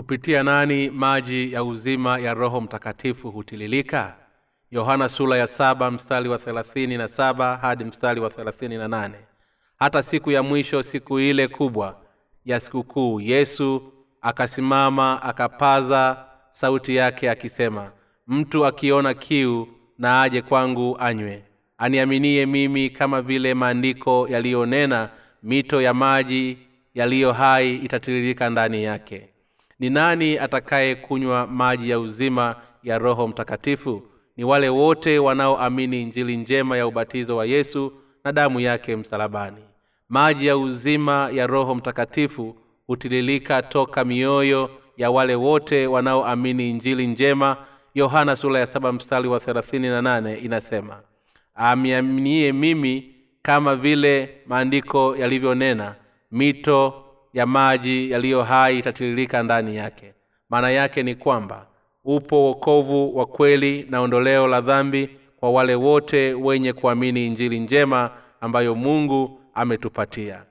kupitia nani maji ya uzima ya roho mtakatifu hutililika yohana sula ya saba mstari wa na saba hadi mstari wa thelathini na hata siku ya mwisho siku ile kubwa ya sikukuu yesu akasimama akapaza sauti yake akisema mtu akiona kiu na aje kwangu anywe. Aniaminie mimi kama vile maandiko yaliyonena mito ya maji yaliyo hai itatiririka ndani yake ni nani atakayekunywa maji ya uzima ya roho mtakatifu? Ni wale wote wanaoamini injili njema ya ubatizo wa yesu na damu yake msalabani. Maji ya uzima ya roho mtakatifu hutililika toka mioyo ya wale wote wanaoamini injili njema. Yohana sura ya saba mstari wa thelathini na nane inasema amiaminie mimi kama vile maandiko yalivyonena mito ya maji yaliyo hai itatiririka ndani yake. Maana yake ni kwamba upo wokovu wa kweli na ondoleo la dhambi kwa wale wote wenye kuamini injili njema ambayo mungu ametupatia.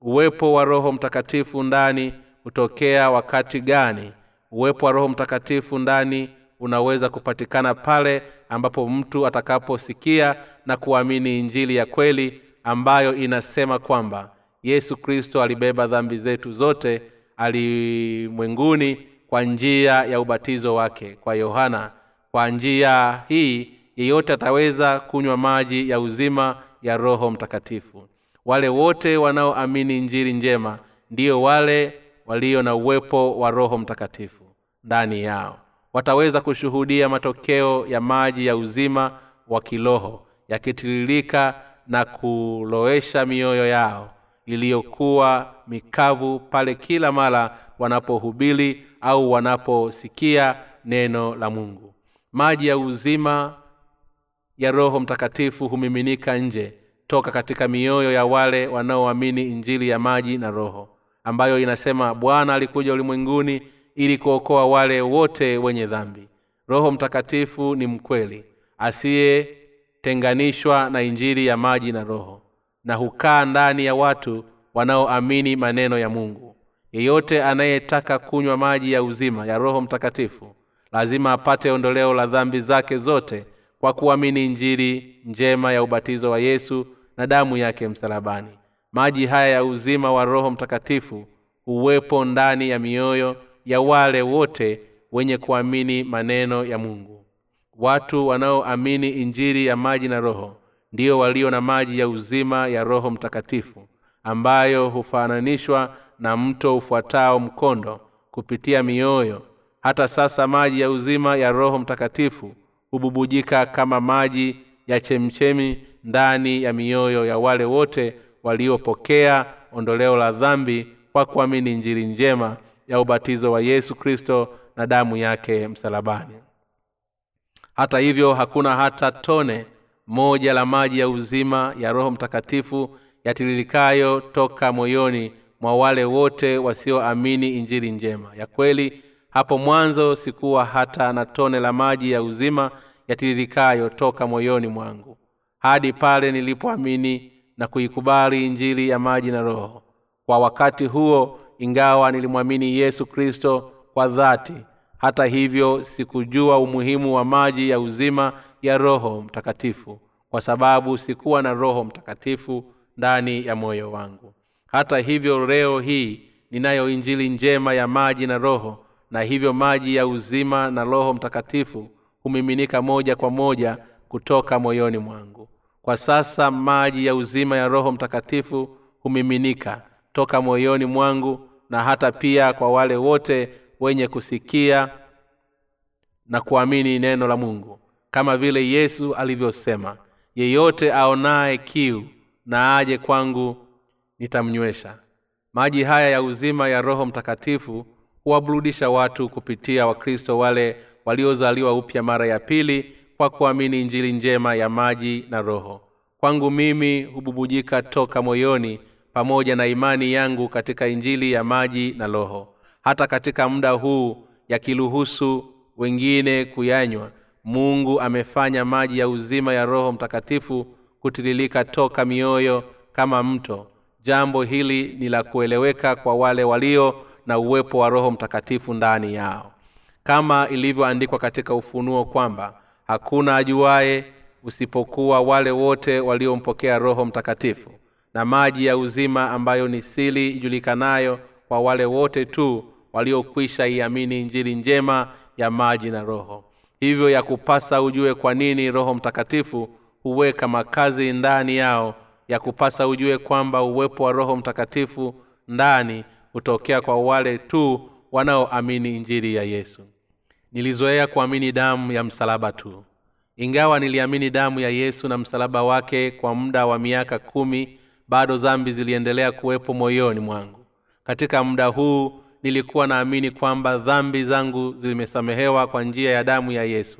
Uwepo wa roho mtakatifu ndani hutokea wakati gani? Uwepo wa roho mtakatifu ndani unaweza kupatikana pale ambapo mtu atakaposikia na kuamini injili ya kweli ambayo inasema kwamba yesu kristo alibeba dhambi zetu zote alimwenguni kwa njia ya ubatizo wake. Kwa yohana kwa njia hii yeyote ataweza kunywa maji ya uzima ya roho mtakatifu. Wale wote wanaoamini njiri njema ndiyo wale walio na uwepo wa roho mtakatifu ndani yao. Wataweza kushuhudia matokeo ya maji ya uzima wa kiroho yakitiririka na kulowesha mioyo yao iliyokuwa mikavu pale kila mara wanapohubiri au wanaposikia neno la mungu. Maji ya uzima ya roho mtakatifu humiminika nje toka katika mioyo ya wale wanaoamini injili ya maji na roho ambayo inasema bwana alikuja ulimwenguni ili kuokoa wale wote wenye dhambi. Roho mtakatifu ni mkweli asiyetenganishwa na injili ya maji na roho na hukaa ndani ya watu wanaoamini maneno ya mungu. Yeyote anayetaka kunywa maji ya uzima ya roho mtakatifu lazima apate ondoleo la dhambi zake zote kwa kuamini njiri njema ya ubatizo wa yesu na damu yake msalabani. Maji haya ya uzima wa roho mtakatifu huwepo ndani ya mioyo ya wale wote wenye kuamini maneno ya mungu. Watu wanaoamini injiri ya maji na roho ndiyo walio na maji ya uzima ya roho mtakatifu ambayo hufananishwa na mto ufuatao mkondo kupitia mioyo. Hata sasa maji ya uzima ya roho mtakatifu hububujika kama maji ya chemchemi ndani ya mioyo ya wale wote waliopokea ondoleo la dhambi kwa kuamini njiri njema ya ubatizo wa yesu kristo na damu yake msalabani. Hata hivyo hakuna hata tone moja la maji ya uzima ya roho mtakatifu yatiririkayo toka moyoni mwa wale wote wasioamini injili njema. Ya kweli hapo mwanzo sikuwa hata na tone la maji ya uzima yatiririkayo toka moyoni mwangu. Hadi pale nilipoamini na kuikubali injili ya maji na roho. Kwa wakati huo ingawa nilimwamini yesu kristo kwa dhati hata hivyo sikujua umuhimu wa maji ya uzima ya roho mtakatifu kwa sababu sikuwa na roho mtakatifu ndani ya moyo wangu. Hata hivyo leo hii ninayo injili njema ya maji na roho na hivyo maji ya uzima na roho mtakatifu humiminika moja kwa moja kutoka moyoni mwangu. Kwa sasa maji ya uzima ya roho mtakatifu humiminika toka moyoni mwangu na hata pia kwa wale wote wenye kusikia na kuamini neno la mungu. Kama vile yesu alivyosema yeyote aonaye kiu na aje kwangu nitamnywesha. Maji haya ya uzima ya roho mtakatifu huwaburudisha watu kupitia wakristo wale waliozaliwa upya mara ya pili kwa kuamini injili njema ya maji na roho. Kwangu mimi hububujika toka moyoni pamoja na imani yangu katika injili ya maji na roho hata katika muda huu yakiruhusu wengine kuyanywa. Mungu amefanya maji ya uzima ya roho mtakatifu kutiririka toka mioyo kama mto. Jambo hili ni la kueleweka kwa wale walio na uwepo wa roho mtakatifu ndani yao. Kama ilivyoandikwa katika ufunuo kwamba hakuna ajuaye usipokuwa wale wote waliompokea roho mtakatifu na maji ya uzima ambayo ni sili ijulikanayo kwa wale wote tu waliokwisha iamini injili njema ya maji na roho. Hivyo ya kupasa ujue kwa nini roho mtakatifu huweka makazi ndani yao ya kupasa ujue kwamba uwepo wa roho mtakatifu ndani hutokea kwa wale tu wanaoamini injili ya yesu. Nilizoea kuamini damu ya msalaba tu. Ingawa niliamini damu ya yesu na msalaba wake kwa muda wa miaka kumi bado zambi ziliendelea kuwepo moyoni mwangu. Katika muda huu nilikuwa naamini kwamba dhambi zangu zimesamehewa kwa njia ya damu ya yesu.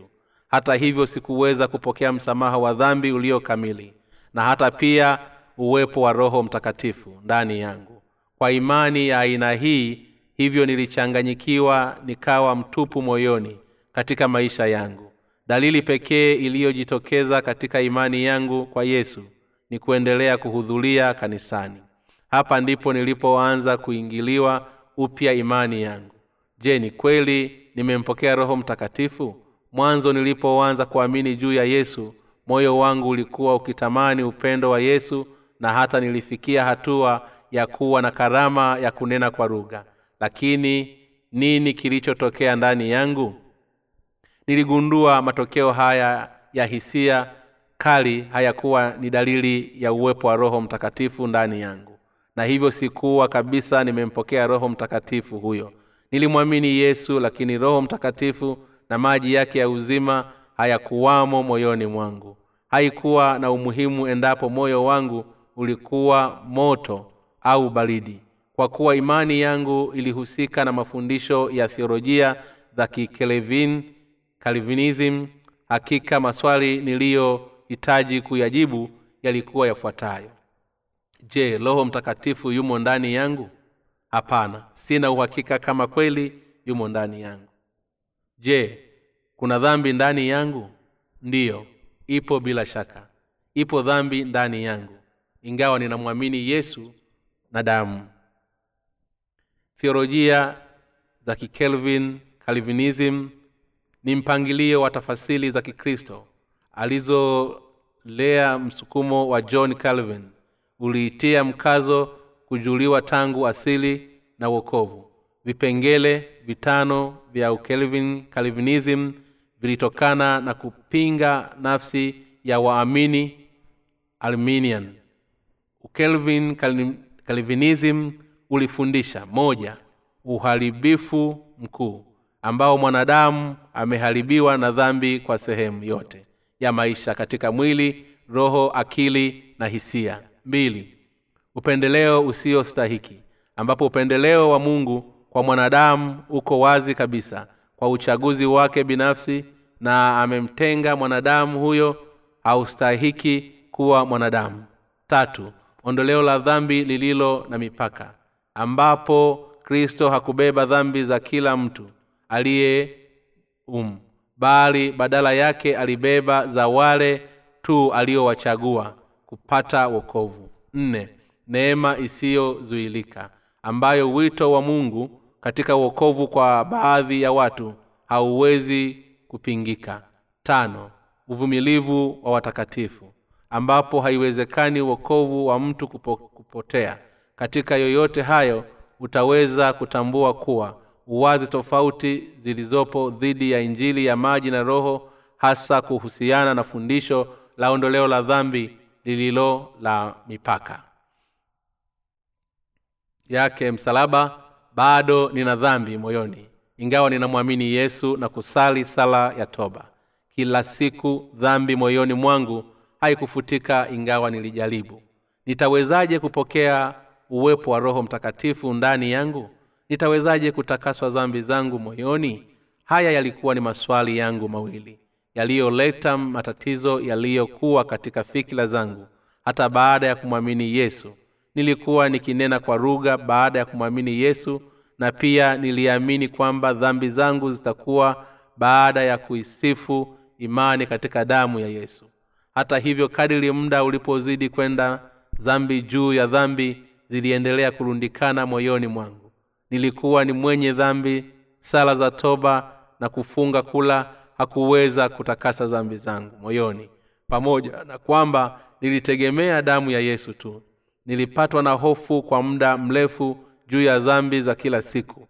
Hata hivyo sikuweza kupokea msamaha wa dhambi ulio kamili na hata pia uwepo wa roho mtakatifu ndani yangu. Kwa imani ya aina hii hivyo nilichanganyikiwa nikawa mtupu moyoni katika maisha yangu. Dalili pekee iliyojitokeza katika imani yangu kwa yesu ni kuendelea kuhudhuria kanisani. Hapa ndipo nilipoanza kuingiliwa upya imani yangu. Je ni kweli nimempokea roho mtakatifu? Mwanzo nilipoanza kuamini juu ya yesu moyo wangu ulikuwa ukitamani upendo wa yesu na hata nilifikia hatua ya kuwa na karama ya kunena kwa lugha. Lakini nini kilichotokea ndani yangu? Niligundua matokeo haya ya hisia kali hayakuwa ni dalili ya uwepo wa roho mtakatifu ndani yangu na hivyo sikuwa kabisa nimempokea roho mtakatifu huyo. Nilimwamini yesu lakini roho mtakatifu na maji yake ya uzima hayakuwamo moyoni mwangu. Haikuwa na umuhimu endapo moyo wangu ulikuwa moto au baridi. Kwa kuwa imani yangu ilihusika na mafundisho ya theolojia za kikelvin calvinism hakika maswali niliyohitaji kuyajibu yalikuwa yafuatayo je roho mtakatifu yumo ndani yangu? Hapana sina uhakika kama kweli yumo ndani yangu. Je kuna dhambi ndani yangu? Ndiyo ipo bila shaka. Ipo dhambi ndani yangu ingawa ninamwamini yesu na damu. Theolojia za kikelvin calvinism ni mpangilio wa tafasili za kikristo alizolea msukumo wa john calvin uliitia mkazo kujuliwa tangu asili na wokovu. Vipengele vitano vya ukelvin calvinism vilitokana na kupinga nafsi ya waamini arminian. Ukelvin calvinism ulifundisha moja uharibifu mkuu ambao mwanadamu ameharibiwa na dhambi kwa sehemu yote ya maisha katika mwili roho akili na hisia mbili. Upendeleo usiostahiki ambapo upendeleo wa mungu kwa mwanadamu uko wazi kabisa kwa uchaguzi wake binafsi na amemtenga mwanadamu huyo haustahiki kuwa mwanadamu. Tatu ondoleo la dhambi lililo na mipaka ambapo kristo hakubeba dhambi za kila mtu aliye um bali badala yake alibeba za wale tu aliowachagua kupata wokovu. Nne neema isiyozuilika ambayo wito wa mungu katika wokovu kwa baadhi ya watu hauwezi kupingika. Tano uvumilivu wa watakatifu ambapo haiwezekani uokovu wa mtu kupo, kupotea. Katika yoyote hayo utaweza kutambua kuwa uwazi tofauti zilizopo dhidi ya injili ya maji na roho hasa kuhusiana na fundisho la ondoleo la dhambi lililo la mipaka yake. Msalaba bado nina dhambi moyoni ingawa ninamwamini yesu na kusali sala ya toba. Kila siku dhambi moyoni mwangu haikufutika ingawa nilijaribu. Nitawezaje kupokea uwepo wa roho mtakatifu ndani yangu? Nitawezaje kutakaswa dhambi zangu moyoni? Haya yalikuwa ni maswali yangu mawili yaliyoleta matatizo yaliyokuwa katika fikira zangu. Hata baada ya kumwamini yesu nilikuwa nikinena kwa rugha baada ya kumwamini yesu na pia niliamini kwamba dhambi zangu zitakuwa baada ya kuisifu imani katika damu ya yesu. Hata hivyo kadiri muda ulipozidi kwenda dhambi juu ya dhambi ziliendelea kurundikana moyoni mwangu. Nilikuwa ni mwenye dhambi sala za toba na kufunga kula hakuweza kutakasa dhambi zangu moyoni. Pamoja na kwamba nilitegemea damu ya yesu tu nilipatwa na hofu kwa muda mrefu juu ya dhambi za kila siku.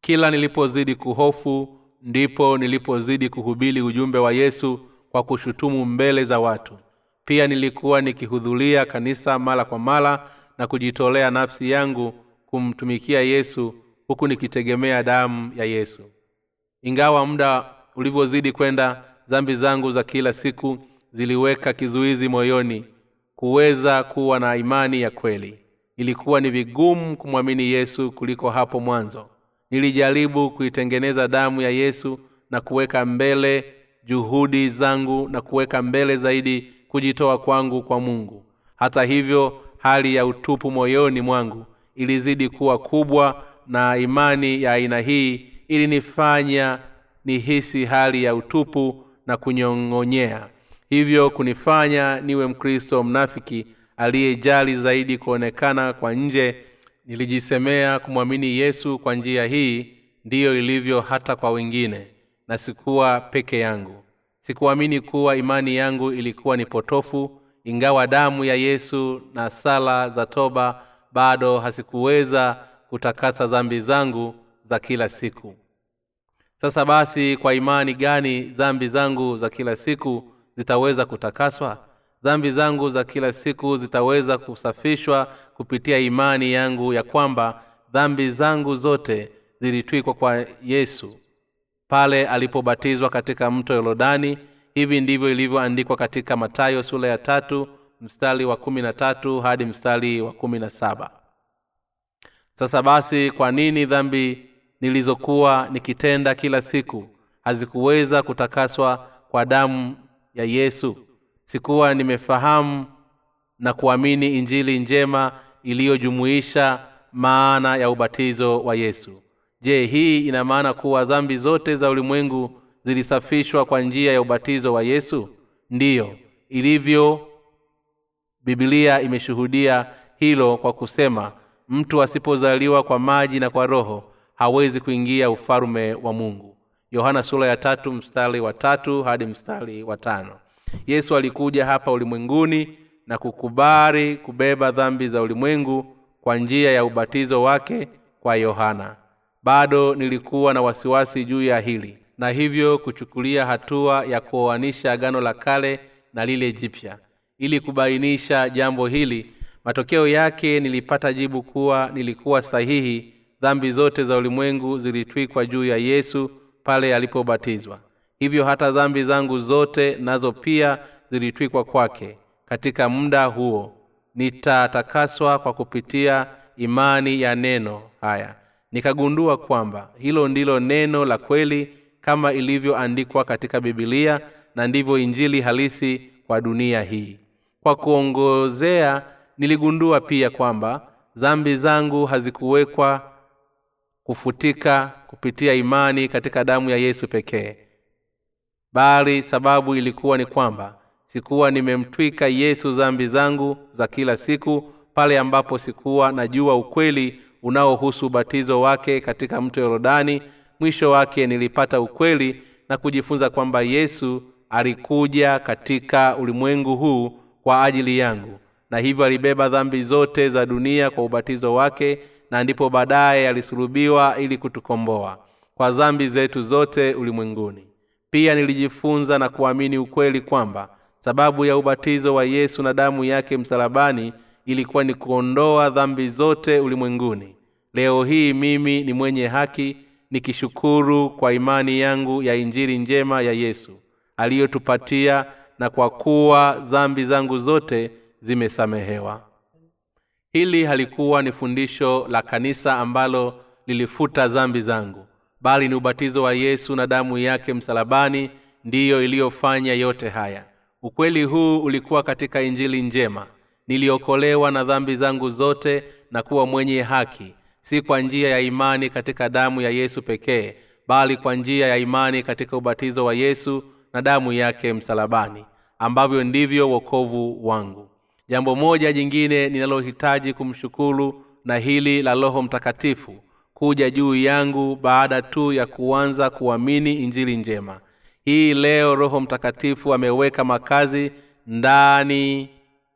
Kila nilipozidi kuhofu ndipo nilipozidi kuhubiri ujumbe wa yesu kwa kushutumu mbele za watu. Pia nilikuwa nikihudhuria kanisa mara kwa mara na kujitolea nafsi yangu kumtumikia yesu huku nikitegemea damu ya yesu ingawa muda ulivyozidi kwenda dhambi zangu za kila siku ziliweka kizuizi moyoni kuweza kuwa na imani ya kweli. Ilikuwa ni vigumu kumwamini yesu kuliko hapo mwanzo. Nilijaribu kuitengeneza damu ya yesu na kuweka mbele juhudi zangu na kuweka mbele zaidi kujitoa kwangu kwa mungu. Hata hivyo hali ya utupu moyoni mwangu ilizidi kuwa kubwa na imani ya aina hii ilinifanya nihisi hali ya utupu na kunyong'onyea. Hivyo kunifanya niwe mkristo mnafiki aliyejali zaidi kuonekana kwa nje. Nilijisemea kumwamini yesu kwa njia hii ndiyo ilivyo hata kwa wengine na sikuwa peke yangu. Sikuamini kuwa imani yangu ilikuwa ni potofu ingawa damu ya yesu na sala za toba bado hasikuweza kutakasa dhambi zangu za kila siku. Sasa basi kwa imani gani dhambi zangu za kila siku zitaweza kutakaswa? Dhambi zangu za kila siku zitaweza kusafishwa kupitia imani yangu ya kwamba dhambi zangu zote zilitwikwa kwa yesu. Pale alipobatizwa katika mto yorodani hivi ndivyo ilivyoandikwa katika matayo sura ya tatu mstari wa kumi na tatu hadi mstari wa kumi na saba. Sasa basi kwa nini dhambi nilizokuwa nikitenda kila siku hazikuweza kutakaswa kwa damu ya yesu. Sikuwa nimefahamu na kuamini injili njema iliyojumuisha maana ya ubatizo wa yesu. Je hii ina maana kuwa dhambi zote za ulimwengu zilisafishwa kwa njia ya ubatizo wa yesu? Ndiyo ilivyo bibilia imeshuhudia hilo kwa kusema mtu asipozaliwa kwa maji na kwa roho hawezi kuingia ufalume wa mungu. Yohana sura ya tatu mstari wa tatu hadi mstari wa tano. Yesu alikuja hapa ulimwenguni na kukubali kubeba dhambi za ulimwengu kwa njia ya ubatizo wake kwa yohana. Bado nilikuwa na wasiwasi juu ya hili na hivyo kuchukulia hatua ya kuoanisha agano la kale na lile jipya. Ili kubainisha jambo hili matokeo yake nilipata jibu kuwa nilikuwa sahihi dhambi zote za ulimwengu zilitwikwa juu ya yesu pale alipobatizwa. Hivyo hata dhambi zangu zote nazo pia zilitwikwa kwake. Katika muda huo nitatakaswa kwa kupitia imani ya neno haya. Nikagundua kwamba hilo ndilo neno la kweli kama ilivyoandikwa katika bibilia na ndivyo injili halisi kwa dunia hii. Kwa kuongozea niligundua pia kwamba zambi zangu hazikuwekwa kufutika kupitia imani katika damu ya yesu pekee. Bali sababu ilikuwa ni kwamba sikuwa nimemtwika yesu dhambi zangu za kila siku pale ambapo sikuwa najua ukweli unaohusu ubatizo wake katika mto yorodani mwisho wake nilipata ukweli na kujifunza kwamba yesu alikuja katika ulimwengu huu kwa ajili yangu na hivyo alibeba dhambi zote za dunia kwa ubatizo wake na ndipo baadaye alisulubiwa ili kutukomboa kwa dhambi zetu zote ulimwenguni. Pia nilijifunza na kuamini ukweli kwamba sababu ya ubatizo wa yesu na damu yake msalabani ilikuwa ni kuondoa dhambi zote ulimwenguni. Leo hii mimi ni mwenye haki nikishukuru kwa imani yangu ya injili njema ya yesu aliyotupatia na kwa kuwa dhambi zangu zote zimesamehewa hili halikuwa ni fundisho la kanisa ambalo lilifuta zambi zangu bali ni ubatizo wa yesu na damu yake msalabani ndiyo iliyofanya yote haya. Ukweli huu ulikuwa katika injili njema. Niliokolewa na dhambi zangu zote na kuwa mwenye haki si kwa njia ya imani katika damu ya yesu pekee bali kwa njia ya imani katika ubatizo wa yesu na damu yake msalabani. Ambavyo ndivyo wokovu wangu jambo moja jingine ninalohitaji kumshukuru na hili la roho mtakatifu kuja juu yangu baada tu ya kuanza kuamini injili njema. Hii leo roho mtakatifu ameweka makazi ndani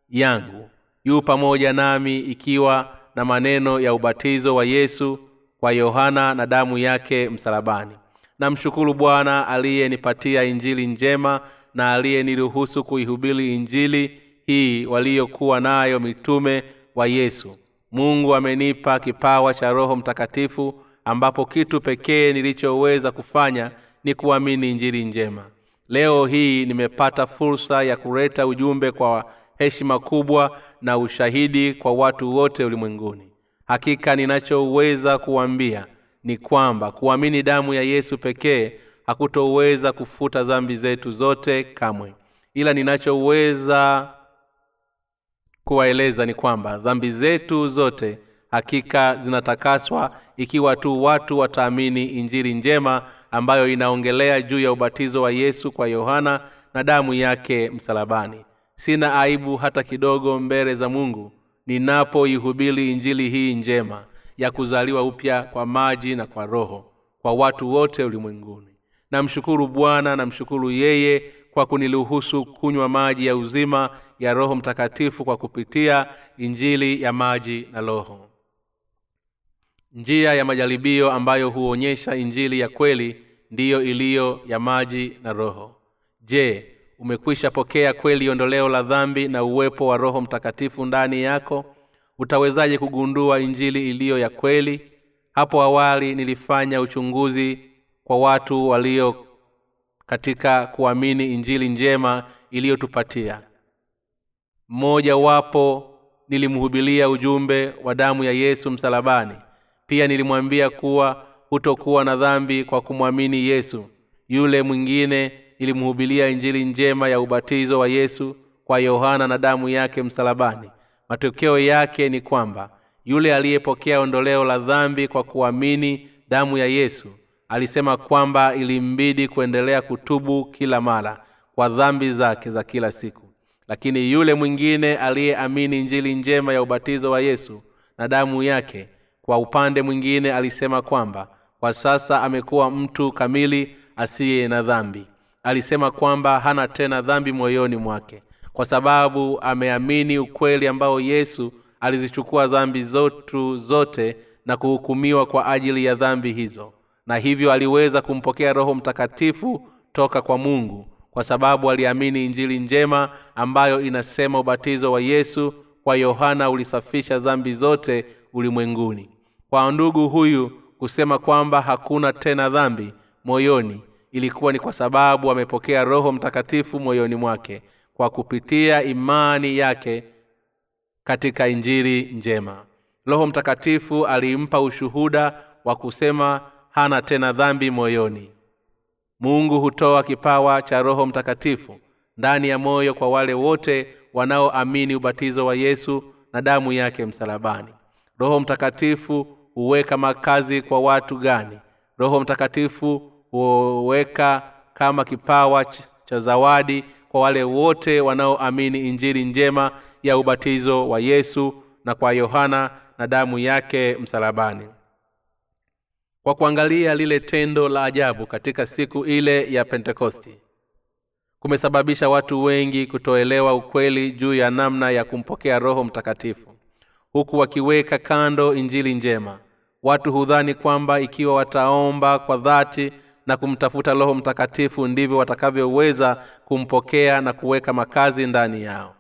yangu. Yu pamoja nami ikiwa na maneno ya ubatizo wa yesu kwa yohana na damu yake msalabani. Namshukuru bwana aliyenipatia injili njema na aliyeniruhusu kuihubiri injili hii waliyokuwa nayo mitume wa yesu. Mungu amenipa kipawa cha roho mtakatifu ambapo kitu pekee nilichoweza kufanya ni kuamini injili njema. Leo hii nimepata fursa ya kuleta ujumbe kwa heshima kubwa na ushahidi kwa watu wote ulimwenguni. Hakika ninachoweza kuwambia ni kwamba kuamini damu ya yesu pekee hakutoweza kufuta dhambi zetu zote kamwe. Ila ninachoweza kuwaeleza ni kwamba dhambi zetu zote hakika zinatakaswa ikiwa tu watu wataamini injili njema ambayo inaongelea juu ya ubatizo wa yesu kwa yohana na damu yake msalabani. Sina aibu hata kidogo mbele za mungu ninapoihubiri injili hii njema ya kuzaliwa upya kwa maji na kwa roho kwa watu wote ulimwenguni. Namshukuru bwana namshukuru yeye kwa kuniruhusu kunywa maji ya uzima ya roho mtakatifu kwa kupitia injili ya maji na roho. Njia ya majaribio ambayo huonyesha injili ya kweli ndiyo iliyo ya maji na roho. Je umekwisha pokea kweli ondoleo la dhambi na uwepo wa roho mtakatifu ndani yako? Utawezaje kugundua injili iliyo ya kweli? Hapo awali nilifanya uchunguzi kwa watu walio katika kuamini injili njema iliyotupatia. Mmoja wapo nilimhubilia ujumbe wa damu ya yesu msalabani. Pia nilimwambia kuwa hutokuwa na dhambi kwa kumwamini yesu. Yule mwingine nilimhubilia injili njema ya ubatizo wa yesu kwa yohana na damu yake msalabani. Matokeo yake ni kwamba yule aliyepokea ondoleo la dhambi kwa kuamini damu ya yesu alisema kwamba ilimbidi kuendelea kutubu kila mara kwa dhambi zake za kila siku. Lakini yule mwingine aliyeamini njili njema ya ubatizo wa yesu na damu yake kwa upande mwingine alisema kwamba kwa sasa amekuwa mtu kamili asiye na dhambi. Alisema kwamba hana tena dhambi moyoni mwake kwa sababu ameamini ukweli ambao yesu alizichukua dhambi zotu zote na kuhukumiwa kwa ajili ya dhambi hizo na hivyo aliweza kumpokea roho mtakatifu toka kwa mungu kwa sababu aliamini injili njema ambayo inasema ubatizo wa yesu kwa yohana ulisafisha dhambi zote ulimwenguni. Kwa ndugu huyu kusema kwamba hakuna tena dhambi moyoni ilikuwa ni kwa sababu amepokea roho mtakatifu moyoni mwake kwa kupitia imani yake katika injili njema. Roho mtakatifu alimpa ushuhuda wa kusema hana tena dhambi moyoni. Mungu hutoa kipawa cha roho mtakatifu ndani ya moyo kwa wale wote wanaoamini ubatizo wa yesu na damu yake msalabani. Roho mtakatifu huweka makazi kwa watu gani? Roho mtakatifu huweka kama kipawa cha zawadi kwa wale wote wanaoamini injili njema ya ubatizo wa yesu na kwa yohana na damu yake msalabani kwa kuangalia lile tendo la ajabu katika siku ile ya pentekosti kumesababisha watu wengi kutoelewa ukweli juu ya namna ya kumpokea roho mtakatifu huku wakiweka kando injili njema. Watu hudhani kwamba ikiwa wataomba kwa dhati na kumtafuta roho mtakatifu ndivyo watakavyoweza kumpokea na kuweka makazi ndani yao.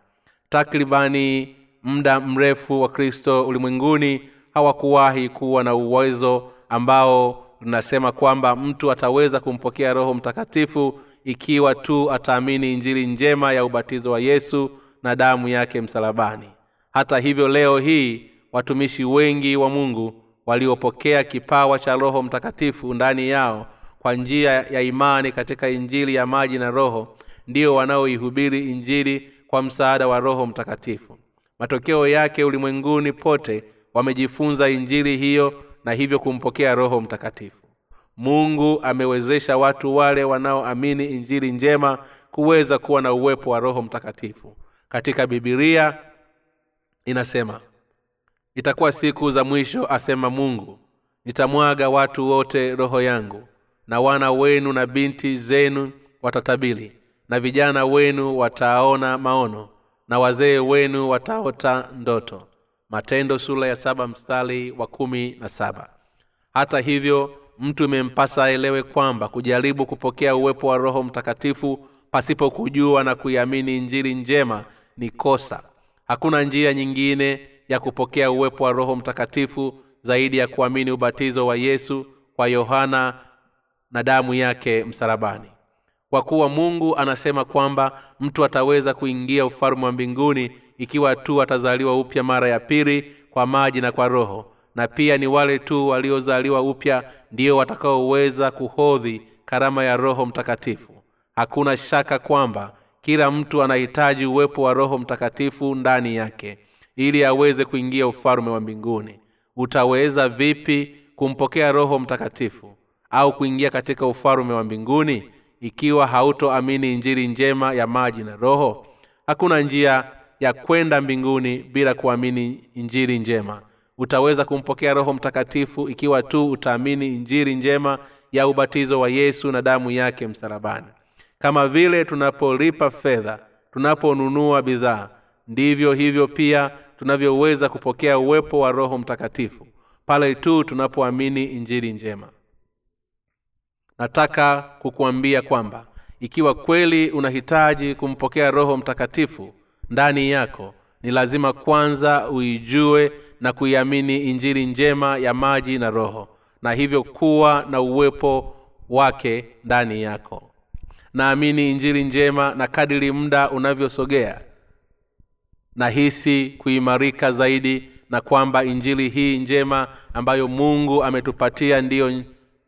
Takribani muda mrefu wa kristo ulimwenguni hawakuwahi kuwa na uwezo ambao tunasema kwamba mtu ataweza kumpokea roho mtakatifu ikiwa tu ataamini injili njema ya ubatizo wa yesu na damu yake msalabani. Hata hivyo leo hii watumishi wengi wa mungu waliopokea kipawa cha roho mtakatifu ndani yao kwa njia ya imani katika injili ya maji na roho ndio wanaoihubiri injili kwa msaada wa roho mtakatifu. Matokeo yake ulimwenguni pote wamejifunza injili hiyo na hivyo kumpokea roho mtakatifu. Mungu amewezesha watu wale wanaoamini injili njema kuweza kuwa na uwepo wa roho mtakatifu. Katika bibilia inasema itakuwa siku za mwisho asema mungu nitamwaga watu wote roho yangu na wana wenu na binti zenu watatabili na vijana wenu wataona maono na wazee wenu wataota ndoto matendo sura ya saba mstari wa kumi na saba. Hata hivyo mtu imempasa aelewe kwamba kujaribu kupokea uwepo wa roho mtakatifu pasipo kujua na kuiamini injili njema ni kosa. Hakuna njia nyingine ya kupokea uwepo wa roho mtakatifu zaidi ya kuamini ubatizo wa yesu kwa yohana na damu yake msalabani kwa kuwa mungu anasema kwamba mtu ataweza kuingia ufalme wa mbinguni ikiwa tu atazaliwa upya mara ya pili kwa maji na kwa roho. Na pia ni wale tu waliozaliwa upya ndio watakaoweza kuhodhi karama ya roho mtakatifu. Hakuna shaka kwamba kila mtu anahitaji uwepo wa roho mtakatifu ndani yake ili aweze kuingia ufalme wa mbinguni. Utaweza vipi kumpokea roho mtakatifu au kuingia katika ufalme wa mbinguni ikiwa hautoamini injili njema ya maji na roho hakuna njia ya kwenda mbinguni bila kuamini injili njema. Utaweza kumpokea roho mtakatifu ikiwa tu utaamini injili njema ya ubatizo wa yesu na damu yake msalabani. Kama vile tunapolipa fedha tunaponunua bidhaa ndivyo hivyo pia tunavyoweza kupokea uwepo wa roho mtakatifu pale tu tunapoamini injili njema nataka kukuambia kwamba ikiwa kweli unahitaji kumpokea roho mtakatifu ndani yako ni lazima kwanza uijue na kuiamini injili njema ya maji na roho na hivyo kuwa na uwepo wake ndani yako. Naamini injili njema na kadiri muda unavyosogea nahisi kuimarika zaidi na kwamba injili hii njema ambayo mungu ametupatia ndiyo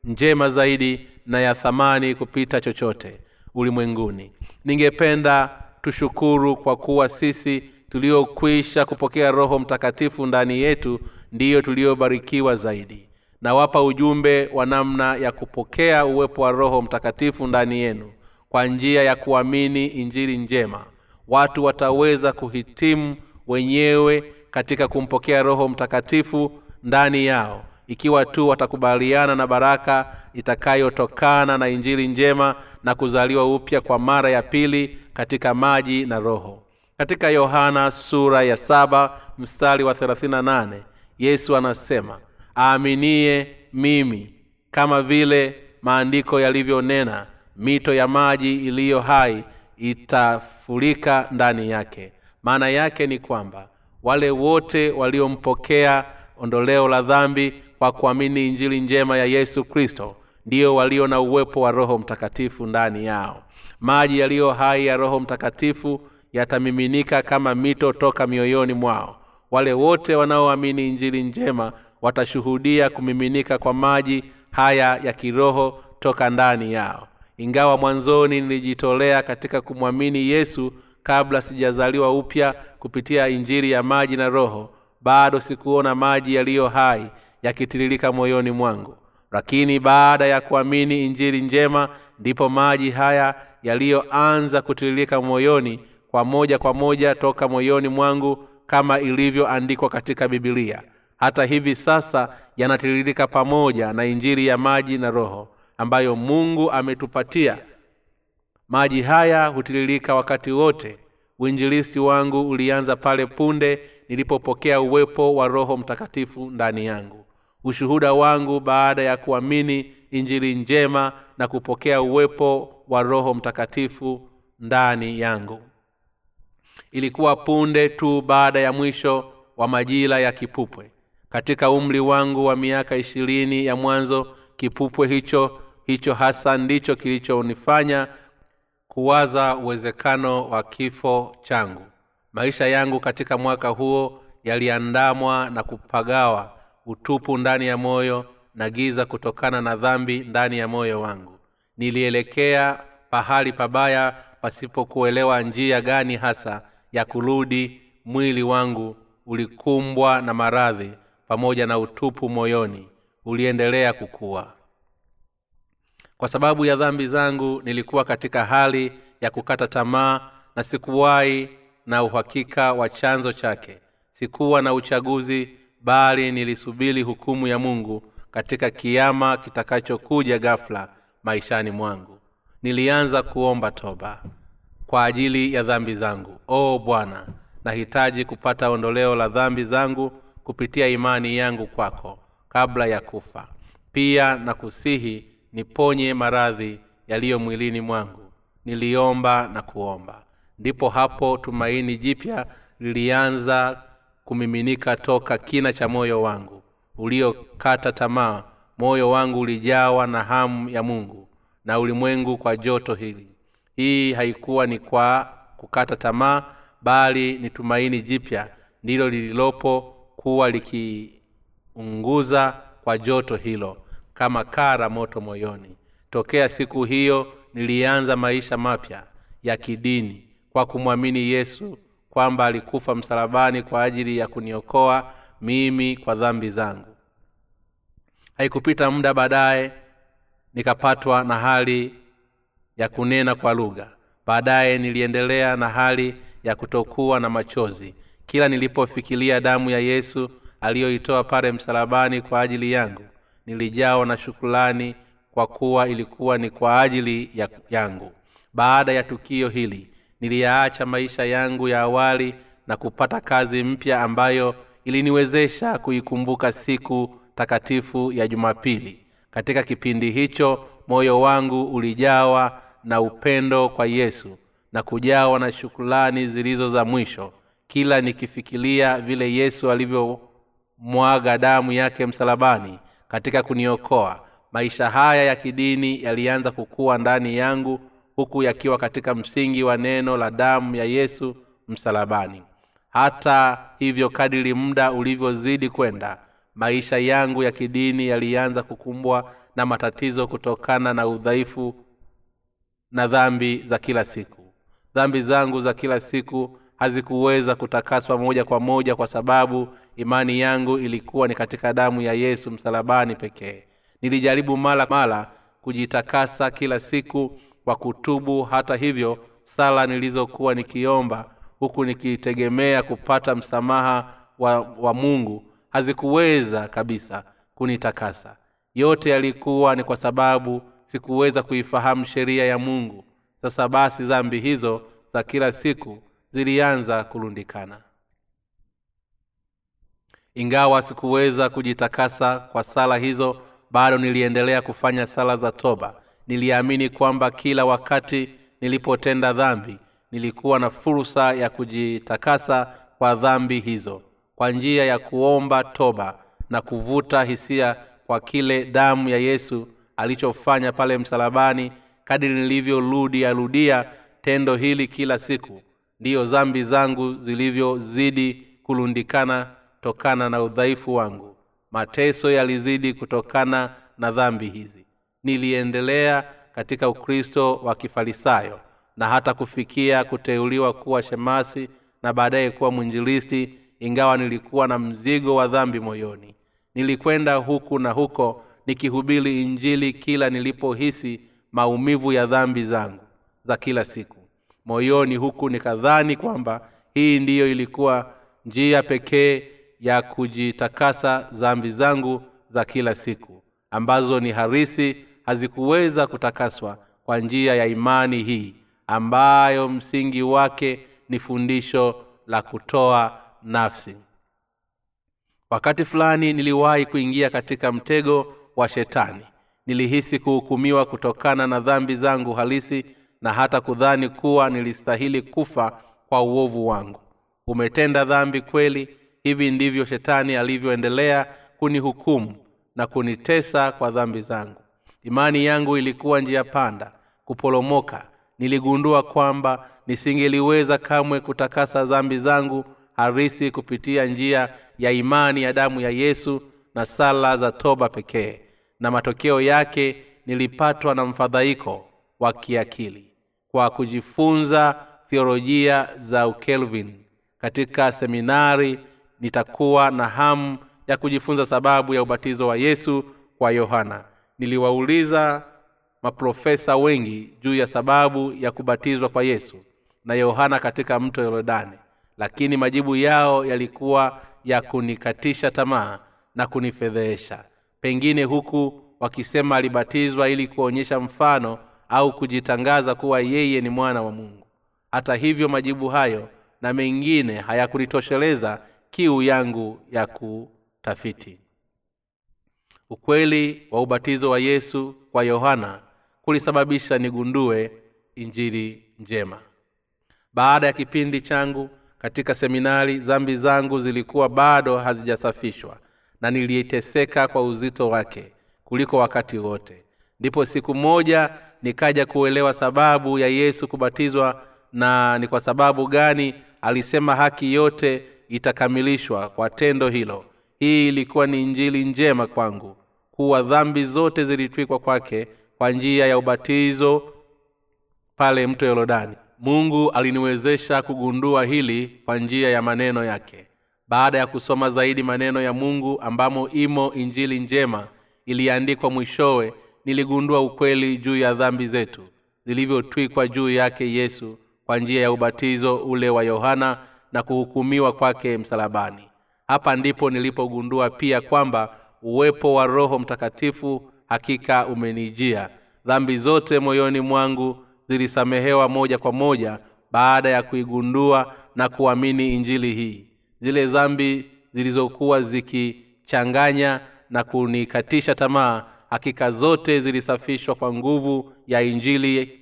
njema zaidi na ya thamani kupita chochote ulimwenguni. Ningependa tushukuru kwa kuwa sisi tuliokwisha kupokea roho mtakatifu ndani yetu ndiyo tuliobarikiwa zaidi. Nawapa ujumbe wa namna ya kupokea uwepo wa roho mtakatifu ndani yenu kwa njia ya kuamini injili njema. Watu wataweza kuhitimu wenyewe katika kumpokea roho mtakatifu ndani yao ikiwa tu watakubaliana na baraka itakayotokana na injili njema na kuzaliwa upya kwa mara ya pili katika maji na roho. Katika yohana sura ya saba mstari wa 38 yesu anasema aaminie mimi kama vile maandiko yalivyonena mito ya maji iliyo hai itafurika ndani yake. Maana yake ni kwamba wale wote waliompokea ondoleo la dhambi kwa kuamini injili njema ya yesu kristo ndiyo walio na uwepo wa roho mtakatifu ndani yao. Maji yaliyo hai ya roho mtakatifu yatamiminika kama mito toka mioyoni mwao. Wale wote wanaoamini injili njema watashuhudia kumiminika kwa maji haya ya kiroho toka ndani yao. Ingawa mwanzoni nilijitolea katika kumwamini yesu kabla sijazaliwa upya kupitia injili ya maji na roho bado sikuona maji yaliyo hai yakitiririka moyoni mwangu. Lakini baada ya kuamini injili njema ndipo maji haya yaliyoanza kutiririka moyoni kwa moja kwa moja toka moyoni mwangu kama ilivyoandikwa katika bibilia hata hivi sasa yanatiririka pamoja na injili ya maji na roho ambayo mungu ametupatia. Maji haya hutiririka wakati wote. Uinjilisti wangu ulianza pale punde nilipopokea uwepo wa roho mtakatifu ndani yangu ushuhuda wangu baada ya kuamini injili njema na kupokea uwepo wa roho mtakatifu ndani yangu. Ilikuwa punde tu baada ya mwisho wa majira ya kipupwe. Katika umri wangu wa miaka ishirini ya mwanzo kipupwe hicho hicho hasa ndicho kilichonifanya kuwaza uwezekano wa kifo changu. Maisha yangu katika mwaka huo yaliandamwa na kupagawa utupu ndani ya moyo na giza kutokana na dhambi ndani ya moyo wangu. Nilielekea pahali pabaya pasipokuelewa njia gani hasa ya kurudi mwili wangu ulikumbwa na maradhi pamoja na utupu moyoni uliendelea kukua. Kwa sababu ya dhambi zangu nilikuwa katika hali ya kukata tamaa na sikuwahi na uhakika wa chanzo chake. Sikuwa na uchaguzi bali nilisubiri hukumu ya mungu katika kiama kitakachokuja ghafla maishani mwangu. Nilianza kuomba toba kwa ajili ya dhambi zangu o bwana. Nahitaji kupata ondoleo la dhambi zangu kupitia imani yangu kwako kabla ya kufa. Pia na kusihi niponye maradhi yaliyo mwilini mwangu. Niliomba na kuomba. Ndipo hapo tumaini jipya lilianza kumiminika toka kina cha moyo wangu uliokata tamaa. Moyo wangu ulijawa na hamu ya mungu na ulimwengu kwa joto hili. Hii haikuwa ni kwa kukata tamaa bali ni tumaini jipya ndilo lililopo kuwa likiunguza kwa joto hilo kama kara moto moyoni. Tokea siku hiyo nilianza maisha mapya ya kidini kwa kumwamini yesu kwamba alikufa msalabani kwa ajili ya kuniokoa mimi kwa dhambi zangu. Haikupita muda baadaye nikapatwa na hali ya kunena kwa lugha. Baadaye niliendelea na hali ya kutokuwa na machozi. Kila nilipofikiria damu ya yesu aliyoitoa pale msalabani kwa ajili yangu nilijawa na shukulani kwa kuwa ilikuwa ni kwa ajili ya yangu. Baada ya tukio hili niliyaacha maisha yangu ya awali na kupata kazi mpya ambayo iliniwezesha kuikumbuka siku takatifu ya jumapili. Katika kipindi hicho moyo wangu ulijawa na upendo kwa yesu na kujawa na shukulani zilizo za mwisho. Kila nikifikiria vile yesu alivyomwaga damu yake msalabani katika kuniokoa maisha haya ya kidini yalianza kukua ndani yangu huku yakiwa katika msingi wa neno la damu ya yesu msalabani. Hata hivyo kadiri muda ulivyozidi kwenda maisha yangu ya kidini yalianza kukumbwa na matatizo kutokana na udhaifu na dhambi za kila siku. Dhambi zangu za kila siku hazikuweza kutakaswa moja kwa moja kwa sababu imani yangu ilikuwa ni katika damu ya yesu msalabani pekee. Nilijaribu mara mara kujitakasa kila siku kwa kutubu. Hata hivyo sala nilizokuwa nikiomba huku nikitegemea kupata msamaha wa, wa mungu hazikuweza kabisa kunitakasa. Yote yalikuwa ni kwa sababu sikuweza kuifahamu sheria ya mungu. Sasa basi dhambi hizo za kila siku zilianza kulundikana ingawa sikuweza kujitakasa kwa sala hizo bado niliendelea kufanya sala za toba niliamini kwamba kila wakati nilipotenda dhambi nilikuwa na fursa ya kujitakasa kwa dhambi hizo kwa njia ya kuomba toba na kuvuta hisia kwa kile damu ya yesu alichofanya pale msalabani kadiri nilivyorudi arudia tendo hili kila siku. Ndiyo zambi zangu zilivyozidi kulundikana tokana na udhaifu wangu. Mateso yalizidi kutokana na dhambi hizi niliendelea katika ukristo wa kifarisayo na hata kufikia kuteuliwa kuwa shemasi na baadaye kuwa mwinjilisti ingawa nilikuwa na mzigo wa dhambi moyoni. Nilikwenda huku na huko nikihubiri injili kila nilipohisi maumivu ya dhambi zangu za kila siku. Moyoni huku nikadhani kwamba hii ndiyo ilikuwa njia pekee ya kujitakasa dhambi zangu za kila siku ambazo ni harisi hazikuweza kutakaswa kwa njia ya imani hii ambayo msingi wake ni fundisho la kutoa nafsi. Wakati fulani niliwahi kuingia katika mtego wa shetani. Nilihisi kuhukumiwa kutokana na dhambi zangu halisi na hata kudhani kuwa nilistahili kufa kwa uovu wangu. Umetenda dhambi kweli hivi ndivyo shetani alivyoendelea kunihukumu na kunitesa kwa dhambi zangu imani yangu ilikuwa njia panda kuporomoka. Niligundua kwamba nisingeliweza kamwe kutakasa dhambi zangu harisi kupitia njia ya imani ya damu ya yesu na sala za toba pekee. Na matokeo yake nilipatwa na mfadhaiko wa kiakili kwa kujifunza theolojia za ukelvin. Katika seminari nitakuwa na hamu ya kujifunza sababu ya ubatizo wa yesu kwa yohana niliwauliza maprofesa wengi juu ya sababu ya kubatizwa kwa yesu na yohana katika mto yorodani lakini majibu yao yalikuwa ya kunikatisha tamaa na kunifedhehesha. Pengine huku wakisema alibatizwa ili kuonyesha mfano au kujitangaza kuwa yeye ni mwana wa mungu. Hata hivyo majibu hayo na mengine hayakunitosheleza kiu yangu ya kutafiti ukweli wa ubatizo wa yesu kwa yohana kulisababisha nigundue injili njema. Baada ya kipindi changu katika seminari zambi zangu zilikuwa bado hazijasafishwa na niliteseka kwa uzito wake kuliko wakati wote. Ndipo siku moja nikaja kuelewa sababu ya yesu kubatizwa na ni kwa sababu gani alisema haki yote itakamilishwa kwa tendo hilo. Hii ilikuwa ni injili njema kwangu kuwa dhambi zote zilitwikwa kwake kwa njia ya ubatizo pale mto yorodani. Mungu aliniwezesha kugundua hili kwa njia ya maneno yake. Baada ya kusoma zaidi maneno ya mungu ambamo imo injili njema iliandikwa mwishowe niligundua ukweli juu ya dhambi zetu zilivyotwikwa juu yake yesu kwa njia ya ubatizo ule wa yohana na kuhukumiwa kwake msalabani. Hapa ndipo nilipogundua pia kwamba uwepo wa roho mtakatifu hakika umenijia. Dhambi zote moyoni mwangu zilisamehewa moja kwa moja baada ya kuigundua na kuamini injili hii. Zile dhambi zilizokuwa zikichanganya na kunikatisha tamaa hakika zote zilisafishwa kwa nguvu ya injili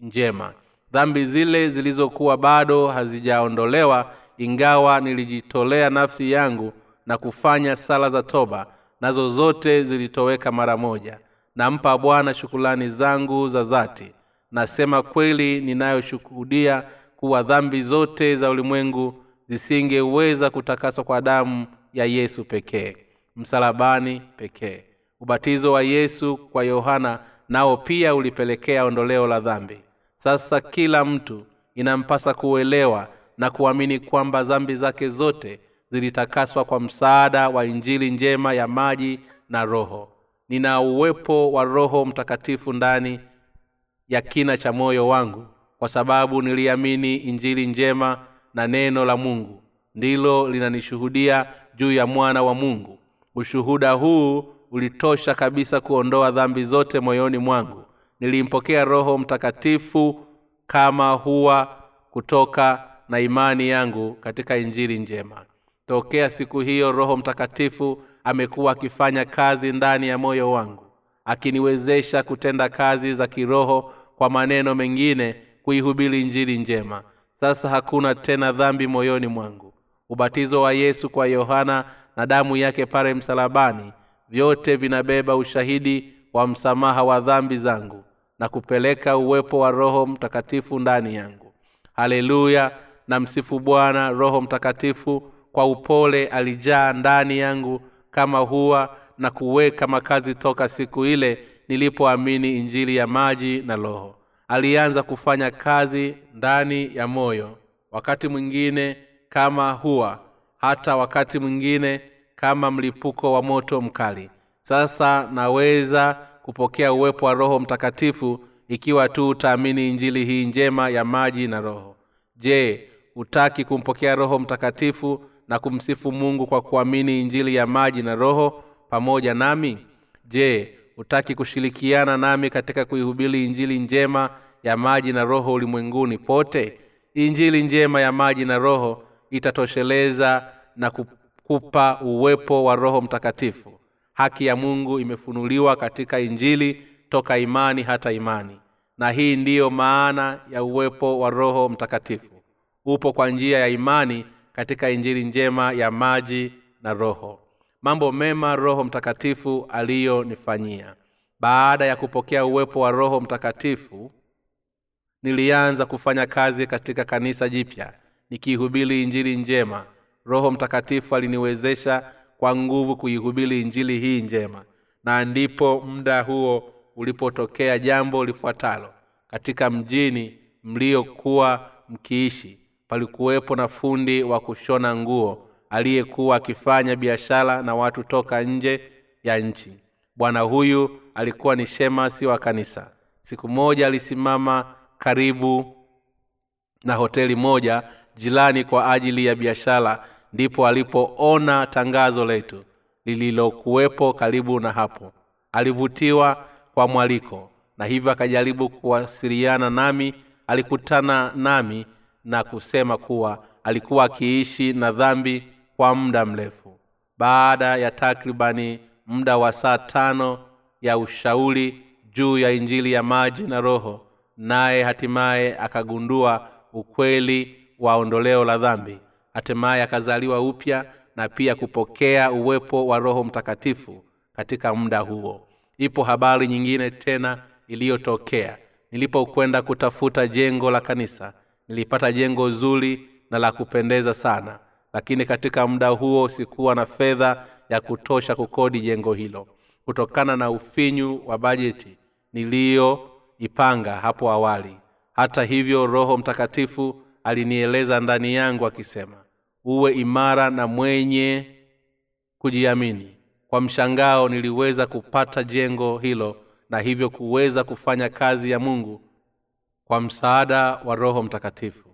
njema. Dhambi zile zilizokuwa bado hazijaondolewa ingawa nilijitolea nafsi yangu na kufanya sala za toba nazo zote zilitoweka mara moja. Nampa bwana shukulani zangu za zati nasema kweli ninayoshuhudia kuwa dhambi zote za ulimwengu zisingeweza kutakaswa kwa damu ya yesu pekee msalabani pekee. Ubatizo wa yesu kwa yohana nao pia ulipelekea ondoleo la dhambi. Sasa kila mtu inampasa kuelewa na kuamini kwamba dhambi zake zote zilitakaswa kwa msaada wa injili njema ya maji na roho. Nina uwepo wa roho mtakatifu ndani ya kina cha moyo wangu kwa sababu niliamini injili njema na neno la mungu. Ndilo linanishuhudia juu ya mwana wa mungu. Ushuhuda huu ulitosha kabisa kuondoa dhambi zote moyoni mwangu. Nilimpokea roho mtakatifu kama huwa kutoka na imani yangu katika injili njema tokea siku hiyo roho mtakatifu amekuwa akifanya kazi ndani ya moyo wangu akiniwezesha kutenda kazi za kiroho kwa maneno mengine kuihubiri njiri njema. Sasa hakuna tena dhambi moyoni mwangu. Ubatizo wa yesu kwa yohana na damu yake pale msalabani vyote vinabeba ushahidi wa msamaha wa dhambi zangu na kupeleka uwepo wa roho mtakatifu ndani yangu. Haleluya na msifu bwana roho mtakatifu kwa upole alijaa ndani yangu kama huwa na kuweka makazi toka siku ile nilipoamini injili ya maji na roho. Alianza kufanya kazi ndani ya moyo wakati mwingine kama huwa hata wakati mwingine kama mlipuko wa moto mkali. Sasa naweza kupokea uwepo wa roho mtakatifu ikiwa tu utaamini injili hii njema ya maji na roho. Je hutaki kumpokea roho mtakatifu na kumsifu mungu kwa kuamini injili ya maji na roho pamoja nami? Je hutaki kushirikiana nami katika kuihubiri injili njema ya maji na roho ulimwenguni pote? Injili njema ya maji na roho itatosheleza na kukupa uwepo wa roho mtakatifu. Haki ya mungu imefunuliwa katika injili toka imani hata imani. Na hii ndiyo maana ya uwepo wa roho mtakatifu. Upo kwa njia ya imani katika injili njema ya maji na roho. Mambo mema roho mtakatifu aliyonifanyia. Baada ya kupokea uwepo wa roho mtakatifu nilianza kufanya kazi katika kanisa jipya. Nikiihubiri injili njema roho mtakatifu aliniwezesha kwa nguvu kuihubiri injili hii njema. Na ndipo muda huo ulipotokea jambo lifuatalo. Katika mjini mliokuwa mkiishi palikuwepo na fundi wa kushona nguo aliyekuwa akifanya biashara na watu toka nje ya nchi. Bwana huyu alikuwa ni shemasi wa kanisa. Siku moja alisimama karibu na hoteli moja jirani kwa ajili ya biashara. Ndipo alipoona tangazo letu lililokuwepo karibu na hapo. Alivutiwa kwa mwaliko na hivyo akajaribu kuwasiliana nami. Alikutana nami na kusema kuwa alikuwa akiishi na dhambi kwa muda mrefu. Baada ya takribani muda wa saa tano ya ushauri juu ya injili ya maji na roho naye hatimaye akagundua ukweli wa ondoleo la dhambi. Hatimaye akazaliwa upya na pia kupokea uwepo wa roho mtakatifu katika muda huo. Ipo habari nyingine tena iliyotokea. Nilipokwenda kutafuta jengo la kanisa nilipata jengo zuri na la kupendeza sana lakini katika muda huo sikuwa na fedha ya kutosha kukodi jengo hilo. Kutokana na ufinyu wa bajeti niliyoipanga hapo awali. Hata hivyo roho mtakatifu alinieleza ndani yangu akisema uwe imara na mwenye kujiamini. Kwa mshangao niliweza kupata jengo hilo na hivyo kuweza kufanya kazi ya mungu kwa msaada wa roho mtakatifu.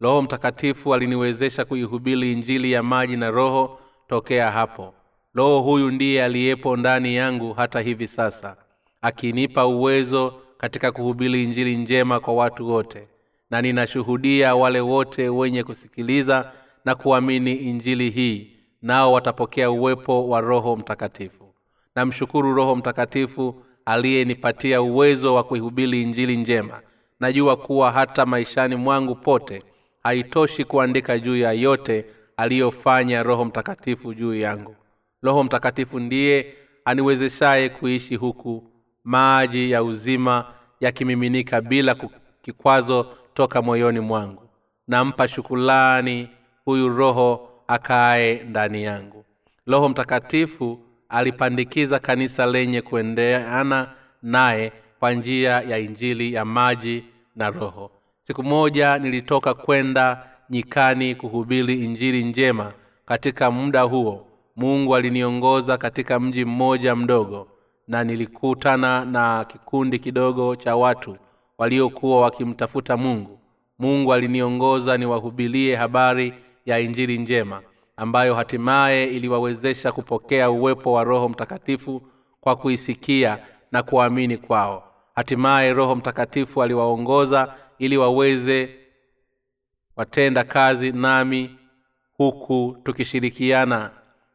Roho mtakatifu aliniwezesha kuihubiri injili ya maji na roho tokea hapo. Roho huyu ndiye aliyepo ndani yangu hata hivi sasa akinipa uwezo katika kuhubiri injili njema kwa watu wote. Na ninashuhudia wale wote wenye kusikiliza na kuamini injili hii nao watapokea uwepo wa roho mtakatifu. Namshukuru roho mtakatifu aliyenipatia uwezo wa kuihubiri injili njema najua kuwa hata maishani mwangu pote haitoshi kuandika juu ya yote aliyofanya roho mtakatifu juu yangu. Roho mtakatifu ndiye aniwezeshaye kuishi huku maji ya uzima yakimiminika bila kikwazo toka moyoni mwangu. Nampa shukulani huyu roho akaye ndani yangu. Roho mtakatifu alipandikiza kanisa lenye kuendeana naye kwa njia ya injili ya maji na roho. Siku moja nilitoka kwenda nyikani kuhubiri injili njema katika muda huo. Mungu aliniongoza katika mji mmoja mdogo na nilikutana na kikundi kidogo cha watu waliokuwa wakimtafuta mungu. Mungu aliniongoza niwahubilie habari ya injili njema ambayo hatimaye iliwawezesha kupokea uwepo wa roho mtakatifu kwa kuisikia na kuamini kwao hatimaye roho mtakatifu aliwaongoza ili waweze watenda kazi nami huku tukishirikiana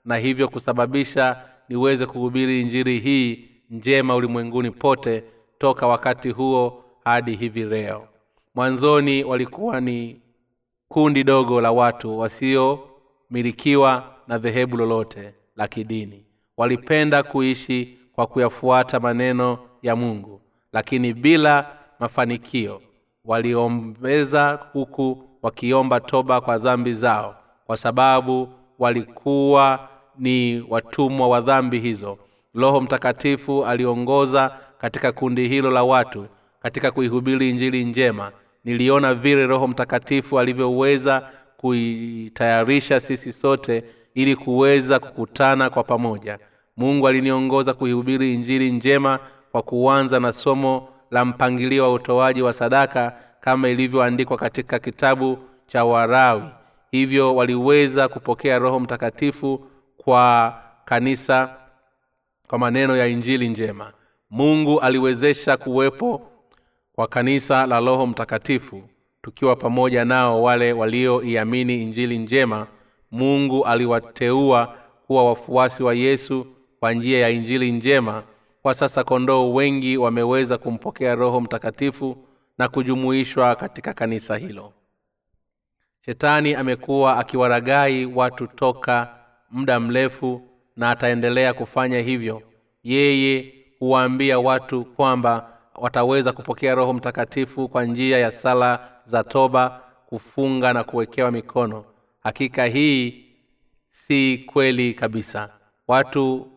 na hivyo kusababisha niweze kuhubiri injiri hii njema ulimwenguni pote toka wakati huo hadi hivi leo. Mwanzoni walikuwa ni kundi dogo la watu wasiomilikiwa na dhehebu lolote la kidini. Walipenda kuishi kwa kuyafuata maneno ya mungu lakini bila mafanikio. Waliombeza huku wakiomba toba kwa dhambi zao kwa sababu walikuwa ni watumwa wa dhambi hizo. Roho mtakatifu aliongoza katika kundi hilo la watu katika kuihubiri injili njema. Niliona vile roho mtakatifu alivyoweza kuitayarisha sisi sote ili kuweza kukutana kwa pamoja. Mungu aliniongoza kuihubiri injili njema kwa kuanza na somo la mpangilio wa utoaji wa sadaka kama ilivyoandikwa katika kitabu cha warawi hivyo waliweza kupokea roho mtakatifu kwa kanisa kwa maneno ya injili njema. Mungu aliwezesha kuwepo kwa kanisa la roho mtakatifu. Tukiwa pamoja nao wale walioiamini injili njema mungu aliwateua kuwa wafuasi wa yesu kwa njia ya injili njema kwa sasa kondoo wengi wameweza kumpokea roho mtakatifu na kujumuishwa katika kanisa hilo. Shetani amekuwa akiwaragai watu toka muda mrefu na ataendelea kufanya hivyo. Yeye huwaambia watu kwamba wataweza kupokea roho mtakatifu kwa njia ya sala za toba kufunga na kuwekewa mikono. Hakika hii si kweli kabisa. Watu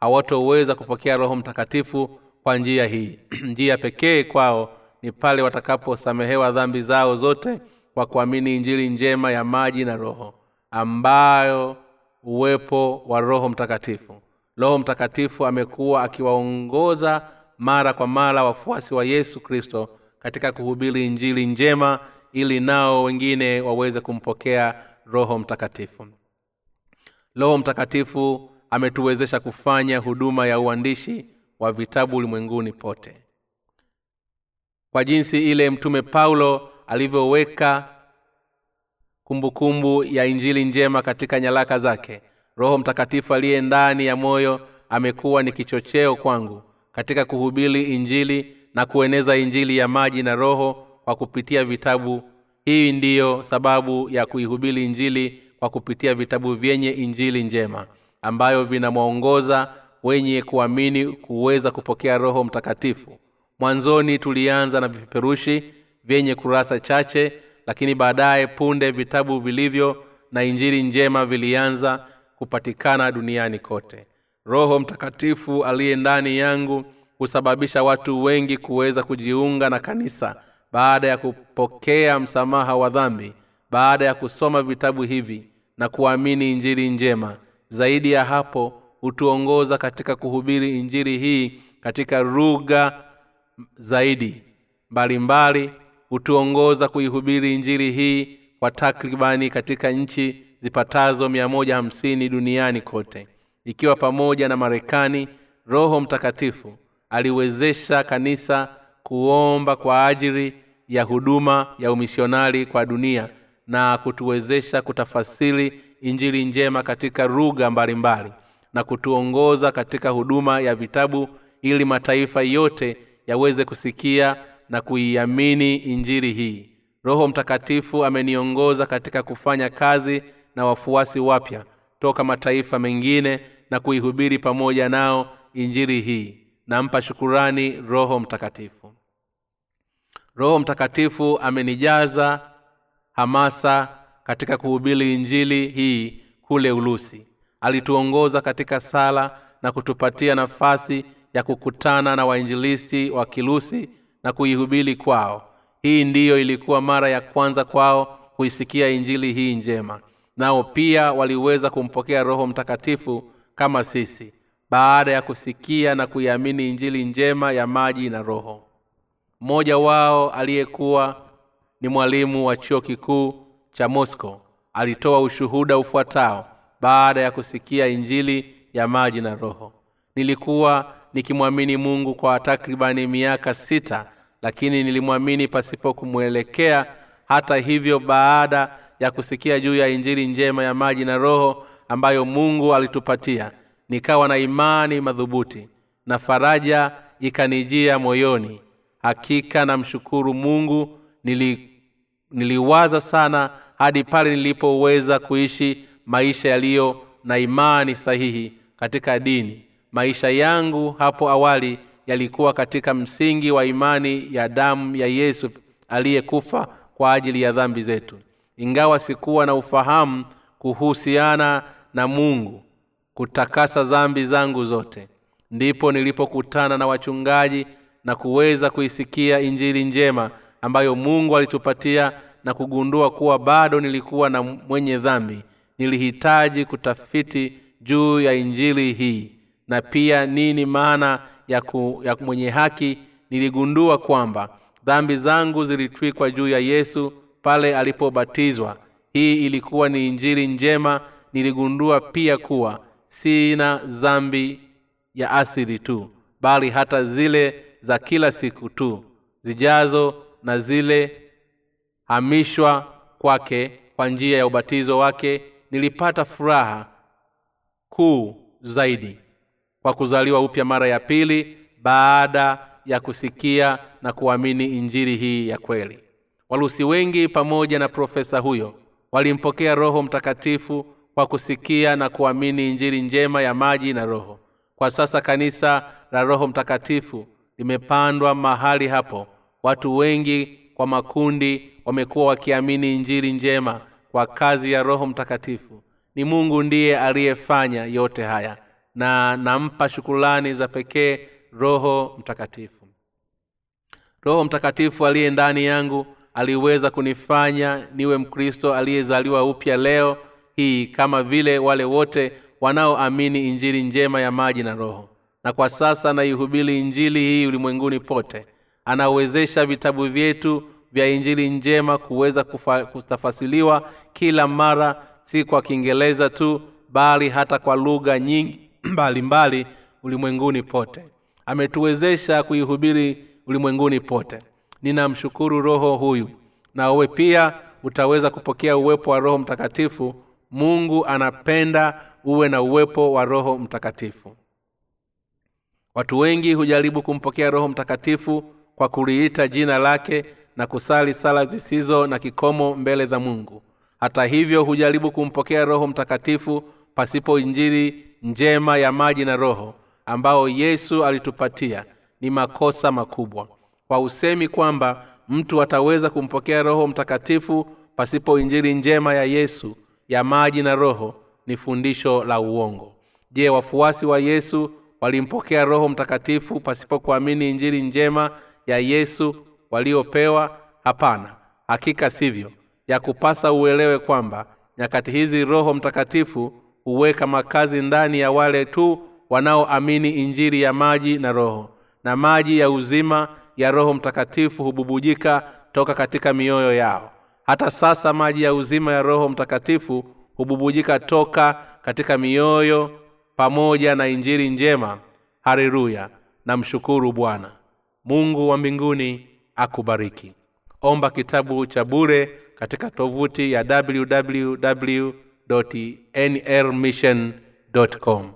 hawatoweza kupokea roho mtakatifu kwa njia hii. Njia pekee kwao ni pale watakaposamehewa dhambi zao zote kwa kuamini injili njema ya maji na roho ambayo uwepo wa roho mtakatifu. Roho mtakatifu amekuwa akiwaongoza mara kwa mara wafuasi wa yesu kristo katika kuhubiri injili njema ili nao wengine waweze kumpokea roho mtakatifu. Roho mtakatifu ametuwezesha kufanya huduma ya uandishi wa vitabu ulimwenguni pote. Kwa jinsi ile mtume paulo alivyoweka kumbukumbu ya injili njema katika nyaraka zake roho mtakatifu aliye ndani ya moyo amekuwa ni kichocheo kwangu katika kuhubiri injili na kueneza injili ya maji na roho kwa kupitia vitabu. Hii ndiyo sababu ya kuihubiri injili kwa kupitia vitabu vyenye injili njema ambayo vinamwongoza wenye kuamini kuweza kupokea roho mtakatifu. Mwanzoni tulianza na vipeperushi vyenye kurasa chache lakini baadaye punde vitabu vilivyo na injili njema vilianza kupatikana duniani kote. Roho mtakatifu aliye ndani yangu husababisha watu wengi kuweza kujiunga na kanisa baada ya kupokea msamaha wa dhambi baada ya kusoma vitabu hivi na kuamini injili njema zaidi ya hapo hutuongoza katika kuhubiri injili hii katika lugha zaidi. Mbalimbali hutuongoza kuihubiri injili hii kwa takribani katika nchi zipatazo mia moja hamsini duniani kote. Ikiwa pamoja na marekani roho mtakatifu aliwezesha kanisa kuomba kwa ajili ya huduma ya umisionari kwa dunia na kutuwezesha kutafasiri injili njema katika lugha mbalimbali na kutuongoza katika huduma ya vitabu ili mataifa yote yaweze kusikia na kuiamini injili hii. Roho mtakatifu ameniongoza katika kufanya kazi na wafuasi wapya toka mataifa mengine na kuihubiri pamoja nao injili hii. Nampa shukurani roho mtakatifu. Roho mtakatifu amenijaza hamasa katika kuhubiri injili hii kule ulusi. Alituongoza katika sala na kutupatia nafasi ya kukutana na wainjilisi wa kilusi na kuihubiri kwao. Hii ndiyo ilikuwa mara ya kwanza kwao kuisikia injili hii njema. Nao pia waliweza kumpokea roho mtakatifu kama sisi baada ya kusikia na kuiamini injili njema ya maji na roho. Mmoja wao aliyekuwa ni mwalimu wa chuo kikuu cha moscow. Alitoa ushuhuda ufuatao baada ya kusikia injili ya maji na roho. Nilikuwa nikimwamini mungu kwa takribani miaka sita lakini nilimwamini pasipo kumwelekea. Hata hivyo baada ya kusikia juu ya injili njema ya maji na roho ambayo mungu alitupatia nikawa na imani madhubuti na faraja ikanijia moyoni. Hakika namshukuru mungu nili, niliwaza sana hadi pale nilipoweza kuishi maisha yaliyo na imani sahihi katika dini. Maisha yangu hapo awali yalikuwa katika msingi wa imani ya damu ya yesu aliyekufa kwa ajili ya dhambi zetu. Ingawa sikuwa na ufahamu kuhusiana na mungu kutakasa dhambi zangu zote ndipo nilipokutana na wachungaji na kuweza kuisikia injili njema ambayo mungu alitupatia na kugundua kuwa bado nilikuwa na mwenye dhambi. Nilihitaji kutafiti juu ya injili hii. Na pia nini maana ya, ku, ya mwenye haki? Niligundua kwamba dhambi zangu zilitwikwa juu ya yesu pale alipobatizwa. Hii ilikuwa ni injili njema. Niligundua pia kuwa sina dhambi ya asili tu bali hata zile za kila siku tu zijazo na zile hamishwa kwake kwa njia ya ubatizo wake nilipata furaha kuu zaidi kwa kuzaliwa upya mara ya pili baada ya kusikia na kuamini injili hii ya kweli. Walusi wengi pamoja na profesa huyo walimpokea roho mtakatifu kwa kusikia na kuamini injili njema ya maji na roho. Kwa sasa kanisa la roho mtakatifu limepandwa mahali hapo watu wengi kwa makundi wamekuwa wakiamini injili njema kwa kazi ya roho mtakatifu. Ni mungu ndiye aliyefanya yote haya na nampa shukulani za pekee roho mtakatifu. Roho mtakatifu aliye ndani yangu aliweza kunifanya niwe mkristo aliyezaliwa upya leo hii kama vile wale wote wanaoamini injili njema ya maji na roho. Na kwa sasa naihubiri injili hii ulimwenguni pote anawezesha vitabu vyetu vya injili njema kuweza kutafasiliwa kila mara si kwa kiingereza tu bali hata kwa lugha nyingi mbalimbali ulimwenguni pote. Ametuwezesha kuihubiri ulimwenguni pote. Ninamshukuru roho huyu. Na uwe pia utaweza kupokea uwepo wa roho mtakatifu. Mungu anapenda uwe na uwepo wa roho mtakatifu. Watu wengi hujaribu kumpokea roho mtakatifu kwa kuliita jina lake na kusali sala zisizo na kikomo mbele za mungu. Hata hivyo hujaribu kumpokea roho mtakatifu pasipo injili njema ya maji na roho ambao yesu alitupatia. Ni makosa makubwa. Kwa usemi kwamba mtu ataweza kumpokea roho mtakatifu pasipo injili njema ya yesu ya maji na roho ni fundisho la uongo. Je wafuasi wa yesu walimpokea roho mtakatifu pasipo kuamini injili njema ya yesu waliopewa? Hapana hakika sivyo. Ya kupasa uelewe kwamba nyakati hizi roho mtakatifu huweka makazi ndani ya wale tu wanaoamini injili ya maji na roho na maji ya uzima ya roho mtakatifu hububujika toka katika mioyo yao. Hata sasa maji ya uzima ya roho mtakatifu hububujika toka katika mioyo pamoja na injili njema. Haleluya. Namshukuru bwana mungu wa mbinguni akubariki. Omba kitabu cha bure katika tovuti ya www nrmission com